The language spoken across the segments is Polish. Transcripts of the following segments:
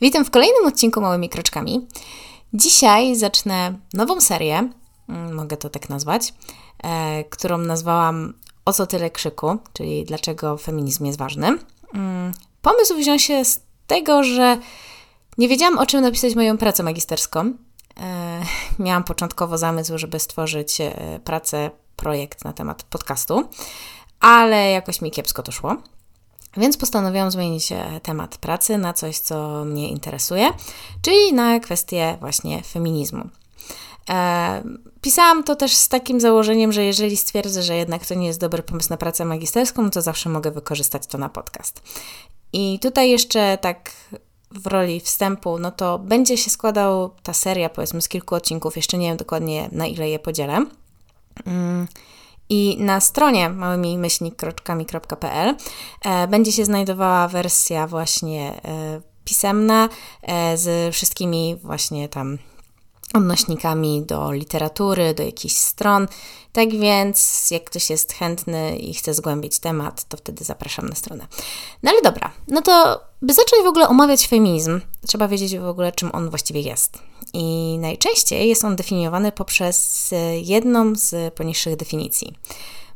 Witam w kolejnym odcinku Małymi Kroczkami. Dzisiaj zacznę nową serię, mm, mogę to tak nazwać, e, którą nazwałam O co tyle krzyku, czyli dlaczego feminizm jest ważny. Mm, pomysł wziął się z tego, że nie wiedziałam o czym napisać moją pracę magisterską. E, miałam początkowo zamysł, żeby stworzyć e, pracę, projekt na temat podcastu, ale jakoś mi kiepsko to szło. Więc postanowiłam zmienić e, temat pracy na coś, co mnie interesuje, czyli na kwestię właśnie feminizmu. E, pisałam to też z takim założeniem, że jeżeli stwierdzę, że jednak to nie jest dobry pomysł na pracę magisterską, to zawsze mogę wykorzystać to na podcast. I tutaj jeszcze tak w roli wstępu, no to będzie się składał ta seria, powiedzmy, z kilku odcinków. Jeszcze nie wiem dokładnie, na ile je podzielę. Mm. I na stronie małymi myślnikroczkami.pl e, będzie się znajdowała wersja właśnie e, pisemna e, z wszystkimi właśnie tam odnośnikami do literatury, do jakichś stron. Tak więc, jak ktoś jest chętny i chce zgłębić temat, to wtedy zapraszam na stronę. No ale dobra, no to by zacząć w ogóle omawiać feminizm, trzeba wiedzieć w ogóle, czym on właściwie jest. I najczęściej jest on definiowany poprzez jedną z poniższych definicji.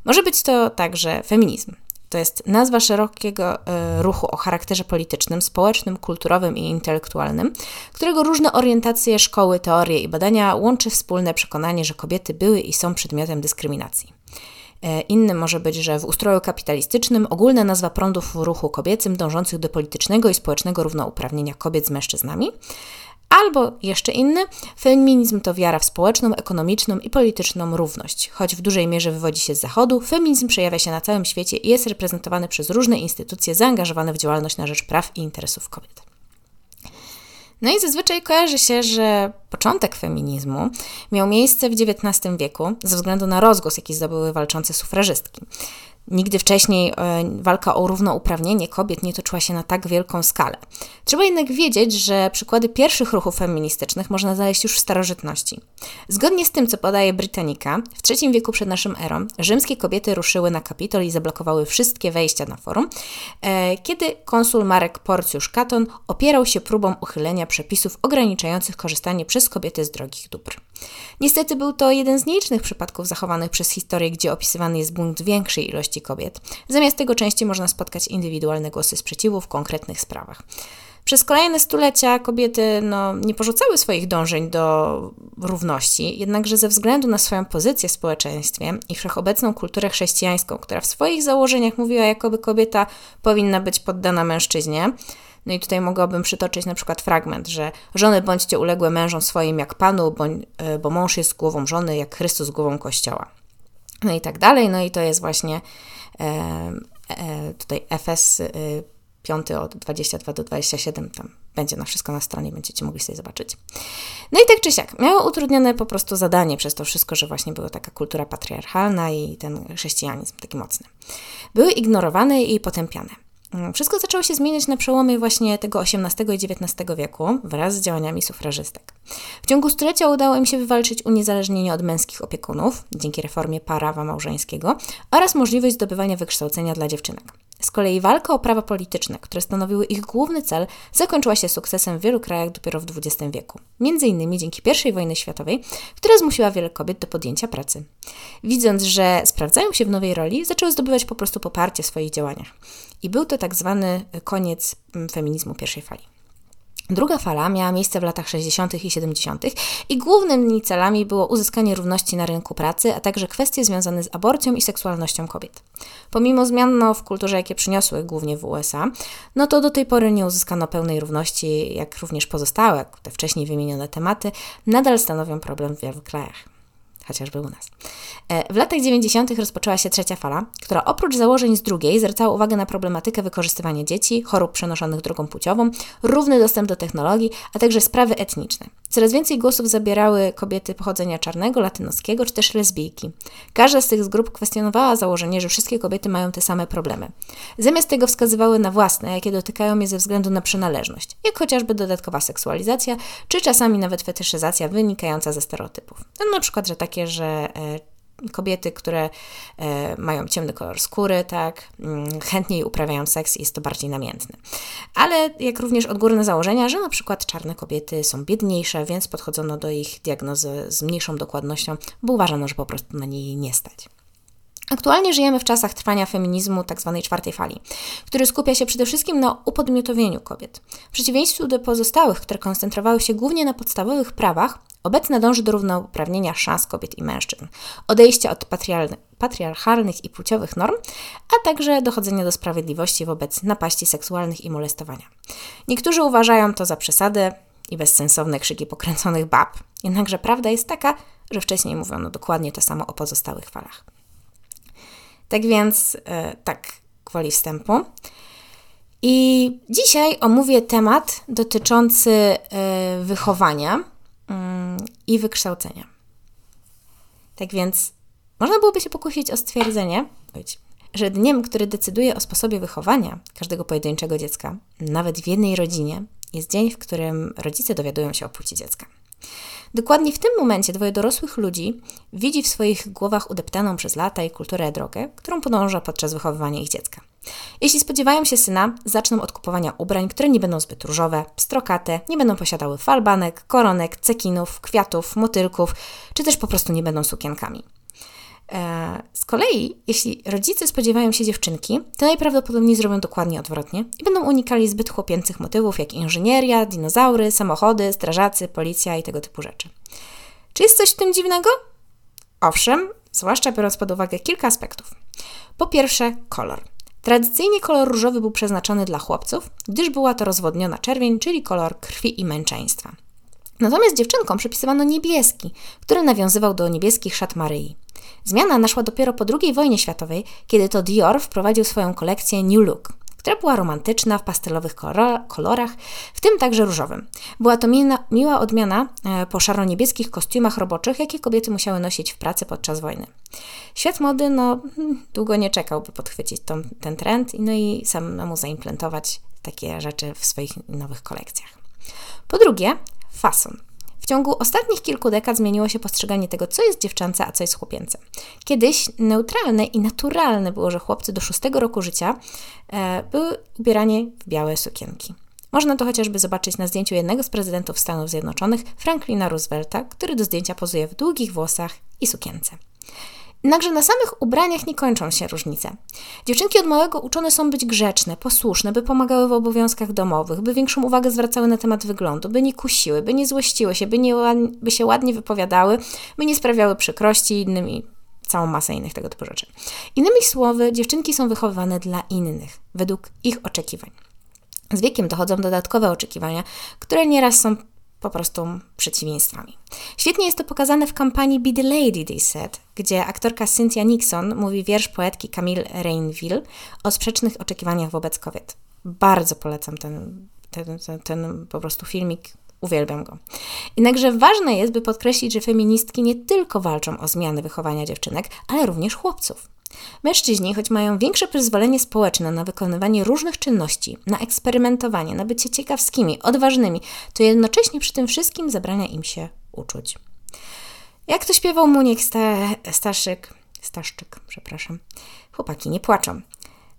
Może być to także feminizm, to jest nazwa szerokiego e, ruchu o charakterze politycznym, społecznym, kulturowym i intelektualnym, którego różne orientacje, szkoły, teorie i badania łączy wspólne przekonanie, że kobiety były i są przedmiotem dyskryminacji. E, innym może być, że w ustroju kapitalistycznym ogólna nazwa prądów w ruchu kobiecym dążących do politycznego i społecznego równouprawnienia kobiet z mężczyznami, Albo jeszcze inny, feminizm to wiara w społeczną, ekonomiczną i polityczną równość. Choć w dużej mierze wywodzi się z Zachodu, feminizm przejawia się na całym świecie i jest reprezentowany przez różne instytucje zaangażowane w działalność na rzecz praw i interesów kobiet. No i zazwyczaj kojarzy się, że początek feminizmu miał miejsce w XIX wieku ze względu na rozgłos, jaki zdobyły walczące sufrażystki. Nigdy wcześniej e, walka o równouprawnienie kobiet nie toczyła się na tak wielką skalę. Trzeba jednak wiedzieć, że przykłady pierwszych ruchów feministycznych można znaleźć już w starożytności. Zgodnie z tym, co podaje Britannica, w III wieku przed naszą erą rzymskie kobiety ruszyły na Kapitol i zablokowały wszystkie wejścia na forum, e, kiedy konsul Marek Porcjusz Katon opierał się próbą uchylenia przepisów ograniczających korzystanie przez kobiety z drogich dóbr. Niestety był to jeden z nielicznych przypadków zachowanych przez historię, gdzie opisywany jest bunt większej ilości kobiet. Zamiast tego częściej można spotkać indywidualne głosy sprzeciwu w konkretnych sprawach. Przez kolejne stulecia kobiety no, nie porzucały swoich dążeń do równości, jednakże ze względu na swoją pozycję w społeczeństwie i wszechobecną kulturę chrześcijańską, która w swoich założeniach mówiła, jakoby kobieta powinna być poddana mężczyźnie, no i tutaj mogłabym przytoczyć na przykład fragment, że żony bądźcie uległe mężom swoim jak Panu, bo, e, bo mąż jest głową żony, jak Chrystus głową Kościoła. No i tak dalej. No i to jest właśnie e, e, tutaj FS e, 5 od 22 do 27, tam będzie na wszystko na stronie, będziecie mogli sobie zobaczyć. No i tak czy siak, miało utrudnione po prostu zadanie przez to wszystko, że właśnie była taka kultura patriarchalna i ten chrześcijanizm taki mocny. Były ignorowane i potępiane. Mm, wszystko zaczęło się zmieniać na przełomie właśnie tego XVIII i XIX wieku wraz z działaniami sufrażystek. W ciągu stulecia udało im się wywalczyć uniezależnienie od męskich opiekunów dzięki reformie prawa małżeńskiego oraz możliwość zdobywania wykształcenia dla dziewczynek. Z kolei walka o prawa polityczne, które stanowiły ich główny cel, zakończyła się sukcesem w wielu krajach dopiero w XX wieku. Między innymi dzięki I wojnie światowej, która zmusiła wiele kobiet do podjęcia pracy. Widząc, że sprawdzają się w nowej roli, zaczęły zdobywać po prostu poparcie w swoich działaniach. I był to tak zwany koniec mm, feminizmu pierwszej fali. Druga fala miała miejsce w latach 60. i 70. i głównymi celami było uzyskanie równości na rynku pracy, a także kwestie związane z aborcją i seksualnością kobiet. Pomimo zmian no, w kulturze, jakie przyniosły głównie w USA, no to do tej pory nie uzyskano pełnej równości, jak również pozostałe, te wcześniej wymienione tematy, nadal stanowią problem w wielu krajach chociażby u nas. E, w latach 90. rozpoczęła się trzecia fala, która oprócz założeń z drugiej zwracała uwagę na problematykę wykorzystywania dzieci, chorób przenoszonych drogą płciową, równy dostęp do technologii, a także sprawy etniczne. Coraz więcej głosów zabierały kobiety pochodzenia czarnego, latynoskiego czy też lesbijki. Każda z tych grup kwestionowała założenie, że wszystkie kobiety mają te same problemy. Zamiast tego wskazywały na własne, jakie dotykają je ze względu na przynależność, jak chociażby dodatkowa seksualizacja, czy czasami nawet fetyszyzacja wynikająca ze stereotypów. No, na przykład, że takie, że e, kobiety, które e, mają ciemny kolor skóry, tak, mm, chętniej uprawiają seks i jest to bardziej namiętne. Ale jak również odgórne założenia, że na przykład czarne kobiety są biedniejsze, więc podchodzono do ich diagnozy z mniejszą dokładnością, bo uważano, że po prostu na niej nie stać. Aktualnie żyjemy w czasach trwania feminizmu tzw. Tak czwartej fali, który skupia się przede wszystkim na upodmiotowieniu kobiet. W przeciwieństwie do pozostałych, które koncentrowały się głównie na podstawowych prawach, obecne dąży do równouprawnienia szans kobiet i mężczyzn, odejścia od patriarchalnych i płciowych norm, a także dochodzenia do sprawiedliwości wobec napaści seksualnych i molestowania. Niektórzy uważają to za przesady i bezsensowne krzyki pokręconych bab, jednakże prawda jest taka, że wcześniej mówiono dokładnie to samo o pozostałych falach. Tak więc, e, tak, gwoli wstępu. I dzisiaj omówię temat dotyczący e, wychowania mm, i wykształcenia. Tak więc, można byłoby się pokusić o stwierdzenie, że dniem, który decyduje o sposobie wychowania każdego pojedynczego dziecka, nawet w jednej rodzinie, jest dzień, w którym rodzice dowiadują się o płci dziecka. Dokładnie w tym momencie dwoje dorosłych ludzi widzi w swoich głowach udeptaną przez lata i kulturę drogę, którą podąża podczas wychowywania ich dziecka. Jeśli spodziewają się syna, zaczną od kupowania ubrań, które nie będą zbyt różowe, pstrokate, nie będą posiadały falbanek, koronek, cekinów, kwiatów, motylków, czy też po prostu nie będą sukienkami. E, z kolei, jeśli rodzice spodziewają się dziewczynki, to najprawdopodobniej zrobią dokładnie odwrotnie i będą unikali zbyt chłopięcych motywów jak inżynieria, dinozaury, samochody, strażacy, policja i tego typu rzeczy. Czy jest coś w tym dziwnego? Owszem, zwłaszcza biorąc pod uwagę kilka aspektów. Po pierwsze, kolor. Tradycyjnie kolor różowy był przeznaczony dla chłopców, gdyż była to rozwodniona czerwień, czyli kolor krwi i męczeństwa. Natomiast dziewczynkom przypisywano niebieski, który nawiązywał do niebieskich szat Maryi. Zmiana naszła dopiero po II wojnie światowej, kiedy to Dior wprowadził swoją kolekcję New Look, która była romantyczna w pastelowych kolorach, w tym także różowym. Była to miła odmiana e, po szaro-niebieskich kostiumach roboczych, jakie kobiety musiały nosić w pracy podczas wojny. Świat mody no, hmm, długo nie czekał, by podchwycić tą, ten trend no i samemu zaimplementować takie rzeczy w swoich nowych kolekcjach. Po drugie, fason. W ciągu ostatnich kilku dekad zmieniło się postrzeganie tego, co jest dziewczęce, a co jest chłopięce. Kiedyś neutralne i naturalne było, że chłopcy do szóstego roku życia e, były ubierani w białe sukienki. Można to chociażby zobaczyć na zdjęciu jednego z prezydentów Stanów Zjednoczonych, Franklina Roosevelta, który do zdjęcia pozuje w długich włosach i sukience. Jednakże na samych ubraniach nie kończą się różnice. Dziewczynki od małego uczone są być grzeczne, posłuszne, by pomagały w obowiązkach domowych, by większą uwagę zwracały na temat wyglądu, by nie kusiły, by nie złościły się, by, nie, by się ładnie wypowiadały, by nie sprawiały przykrości innym i całą masę innych tego typu rzeczy. Innymi słowy, dziewczynki są wychowywane dla innych, według ich oczekiwań. Z wiekiem dochodzą dodatkowe oczekiwania, które nieraz są po prostu przeciwieństwami. Świetnie jest to pokazane w kampanii Be the Lady, they said, gdzie aktorka Cynthia Nixon mówi wiersz poetki Camille Rainville o sprzecznych oczekiwaniach wobec kobiet. Bardzo polecam ten, ten, ten, ten po prostu filmik, uwielbiam go. Jednakże ważne jest, by podkreślić, że feministki nie tylko walczą o zmiany wychowania dziewczynek, ale również chłopców. Mężczyźni, choć mają większe przyzwolenie społeczne na wykonywanie różnych czynności, na eksperymentowanie, na bycie ciekawskimi, odważnymi, to jednocześnie przy tym wszystkim zabrania im się uczuć. Jak to śpiewał Muniek sta, Staszyk, Staszczyk, przepraszam, chłopaki nie płaczą,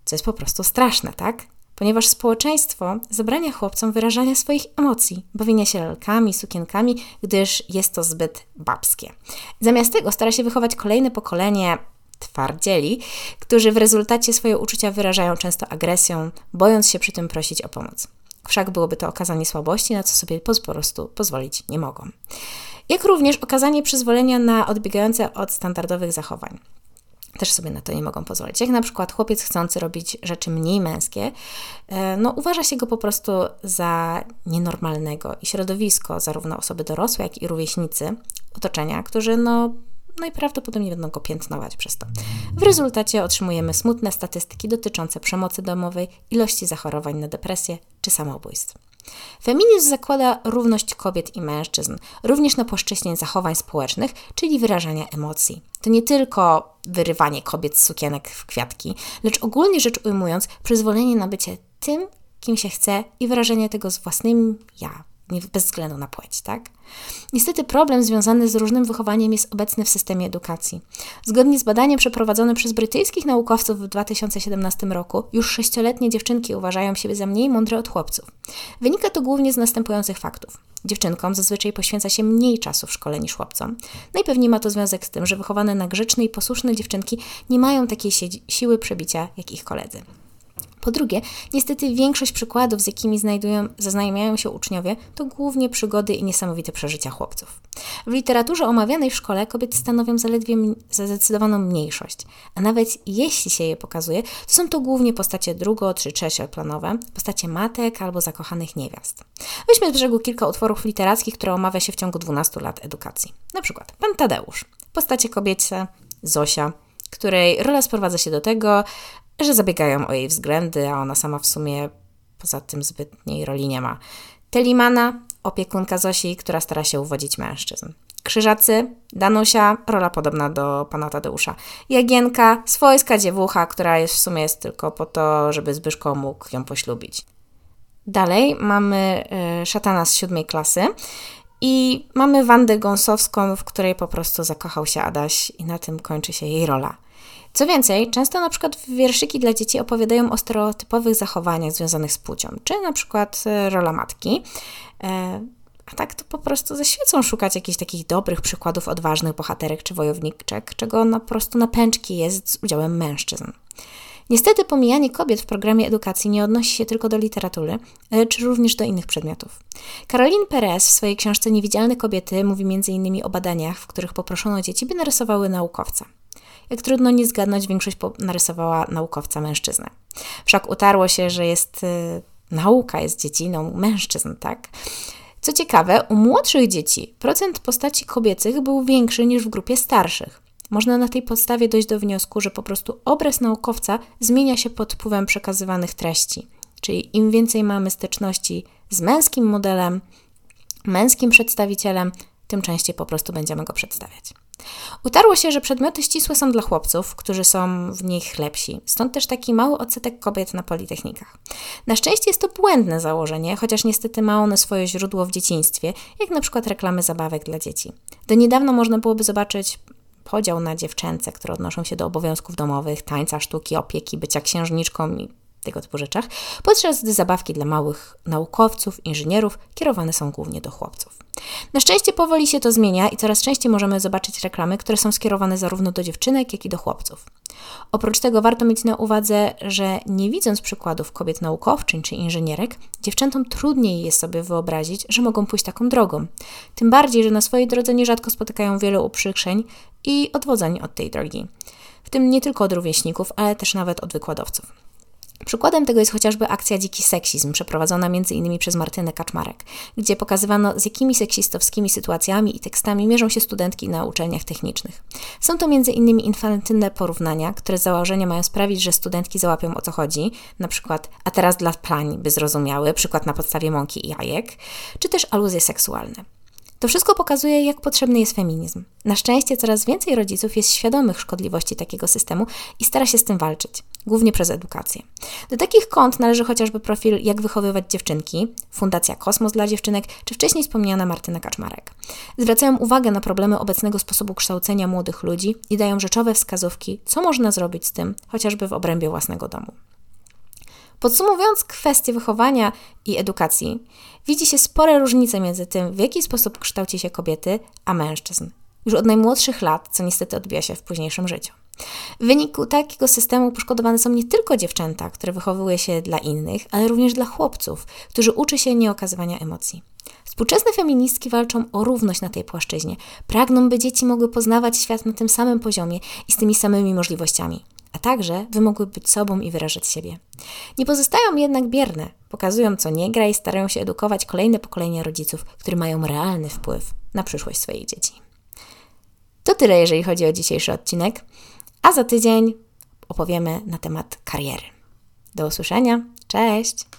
co jest po prostu straszne, tak? Ponieważ społeczeństwo zabrania chłopcom wyrażania swoich emocji, bawienia się lalkami, sukienkami, gdyż jest to zbyt babskie. Zamiast tego stara się wychować kolejne pokolenie twardzieli, którzy w rezultacie swoje uczucia wyrażają często agresją, bojąc się przy tym prosić o pomoc. Wszak byłoby to okazanie słabości, na co sobie po prostu pozwolić nie mogą. Jak również okazanie przyzwolenia na odbiegające od standardowych zachowań też sobie na to nie mogą pozwolić. Jak na przykład chłopiec chcący robić rzeczy mniej męskie, e, no uważa się go po prostu za nienormalnego i środowisko, zarówno osoby dorosłe, jak i rówieśnicy otoczenia, którzy no najprawdopodobniej będą go piętnować przez to. W rezultacie otrzymujemy smutne statystyki dotyczące przemocy domowej, ilości zachorowań na depresję czy samobójstw. Feminizm zakłada równość kobiet i mężczyzn, również na płaszczyźnie zachowań społecznych, czyli wyrażania emocji. To nie tylko wyrywanie kobiet z sukienek w kwiatki, lecz ogólnie rzecz ujmując, przyzwolenie na bycie tym, kim się chce i wyrażenie tego z własnym ja, bez względu na płeć, tak? Niestety problem związany z różnym wychowaniem jest obecny w systemie edukacji. Zgodnie z badaniem przeprowadzonym przez brytyjskich naukowców w 2017 roku, już sześcioletnie dziewczynki uważają siebie za mniej mądre od chłopców. Wynika to głównie z następujących faktów. Dziewczynkom zazwyczaj poświęca się mniej czasu w szkole niż chłopcom. Najpewniej ma to związek z tym, że wychowane na grzeczne i posłuszne dziewczynki nie mają takiej si siły przebicia jak ich koledzy. Po drugie, niestety większość przykładów, z jakimi znajdują, zaznajamiają się uczniowie, to głównie przygody i niesamowite przeżycia chłopców. W literaturze omawianej w szkole kobiety stanowią zaledwie zdecydowaną mniejszość, a nawet jeśli się je pokazuje, to są to głównie postacie drugo- czy trzecioplanowe, postacie matek albo zakochanych niewiast. Weźmy z brzegu kilka utworów literackich, które omawia się w ciągu 12 lat edukacji. Na przykład Pan Tadeusz, postacie kobiece, Zosia, której rola sprowadza się do tego, że zabiegają o jej względy, a ona sama w sumie poza tym zbytniej roli nie ma. Telimana, opiekunka Zosi, która stara się uwodzić mężczyzn. Krzyżacy, Danusia, rola podobna do pana Tadeusza. Jagienka, swojska dziewucha, która jest w sumie jest tylko po to, żeby Zbyszko mógł ją poślubić. Dalej mamy y, szatana z siódmej klasy i mamy Wandę Gąsowską, w której po prostu zakochał się Adaś i na tym kończy się jej rola. Co więcej, często na przykład wierszyki dla dzieci opowiadają o stereotypowych zachowaniach związanych z płcią, czy na przykład e, rola matki. E, a tak to po prostu ze świecą szukać jakichś takich dobrych przykładów odważnych bohaterek czy wojowniczek, czego na prostu na pęczki jest z udziałem mężczyzn. Niestety pomijanie kobiet w programie edukacji nie odnosi się tylko do literatury, czy również do innych przedmiotów. Caroline Perez w swojej książce Niewidzialne kobiety mówi m.in. o badaniach, w których poproszono dzieci, by narysowały naukowca. Jak trudno nie zgadnąć, większość narysowała naukowca mężczyznę. Wszak utarło się, że jest y, nauka jest dziedziną mężczyzn, tak? Co ciekawe, u młodszych dzieci procent postaci kobiecych był większy niż w grupie starszych. Można na tej podstawie dojść do wniosku, że po prostu obraz naukowca zmienia się pod wpływem przekazywanych treści. Czyli im więcej mamy styczności z męskim modelem, męskim przedstawicielem, tym częściej po prostu będziemy go przedstawiać. Utarło się, że przedmioty ścisłe są dla chłopców, którzy są w nich lepsi. Stąd też taki mały odsetek kobiet na politechnikach. Na szczęście jest to błędne założenie, chociaż niestety ma ono swoje źródło w dzieciństwie, jak na przykład reklamy zabawek dla dzieci. Do niedawno można byłoby zobaczyć podział na dziewczęce, które odnoszą się do obowiązków domowych, tańca, sztuki, opieki, bycia księżniczką i tego typu rzeczach, podczas gdy zabawki dla małych naukowców, inżynierów kierowane są głównie do chłopców. Na szczęście powoli się to zmienia i coraz częściej możemy zobaczyć reklamy, które są skierowane zarówno do dziewczynek, jak i do chłopców. Oprócz tego warto mieć na uwadze, że nie widząc przykładów kobiet naukowczyń czy inżynierek, dziewczętom trudniej jest sobie wyobrazić, że mogą pójść taką drogą. Tym bardziej, że na swojej drodze nierzadko spotykają wiele uprzykrzeń i odwodzeń od tej drogi. W tym nie tylko od rówieśników, ale też nawet od wykładowców. Przykładem tego jest chociażby akcja Dziki Seksizm, przeprowadzona m.in. przez Martynę Kaczmarek, gdzie pokazywano, z jakimi seksistowskimi sytuacjami i tekstami mierzą się studentki na uczelniach technicznych. Są to m.in. infantylne porównania, które z założenia mają sprawić, że studentki załapią o co chodzi, na przykład a teraz dla plań by zrozumiały, przykład na podstawie mąki i jajek, czy też aluzje seksualne. To wszystko pokazuje, jak potrzebny jest feminizm. Na szczęście coraz więcej rodziców jest świadomych szkodliwości takiego systemu i stara się z tym walczyć, głównie przez edukację. Do takich kont należy chociażby profil Jak wychowywać dziewczynki, Fundacja Kosmos dla dziewczynek, czy wcześniej wspomniana Martyna Kaczmarek. Zwracają uwagę na problemy obecnego sposobu kształcenia młodych ludzi i dają rzeczowe wskazówki, co można zrobić z tym, chociażby w obrębie własnego domu. Podsumowując kwestię wychowania i edukacji, widzi się spore różnice między tym, w jaki sposób kształci się kobiety, a mężczyzn. Już od najmłodszych lat, co niestety odbija się w późniejszym życiu. W wyniku takiego systemu poszkodowane są nie tylko dziewczęta, które wychowuje się dla innych, ale również dla chłopców, którzy uczy się nieokazywania emocji. Współczesne feministki walczą o równość na tej płaszczyźnie. Pragną, by dzieci mogły poznawać świat na tym samym poziomie i z tymi samymi możliwościami a także by mogły być sobą i wyrażać siebie. Nie pozostają jednak bierne, pokazują co nie gra i starają się edukować kolejne pokolenia rodziców, którzy mają realny wpływ na przyszłość swoich dzieci. To tyle, jeżeli chodzi o dzisiejszy odcinek, a za tydzień opowiemy na temat kariery. Do usłyszenia, cześć!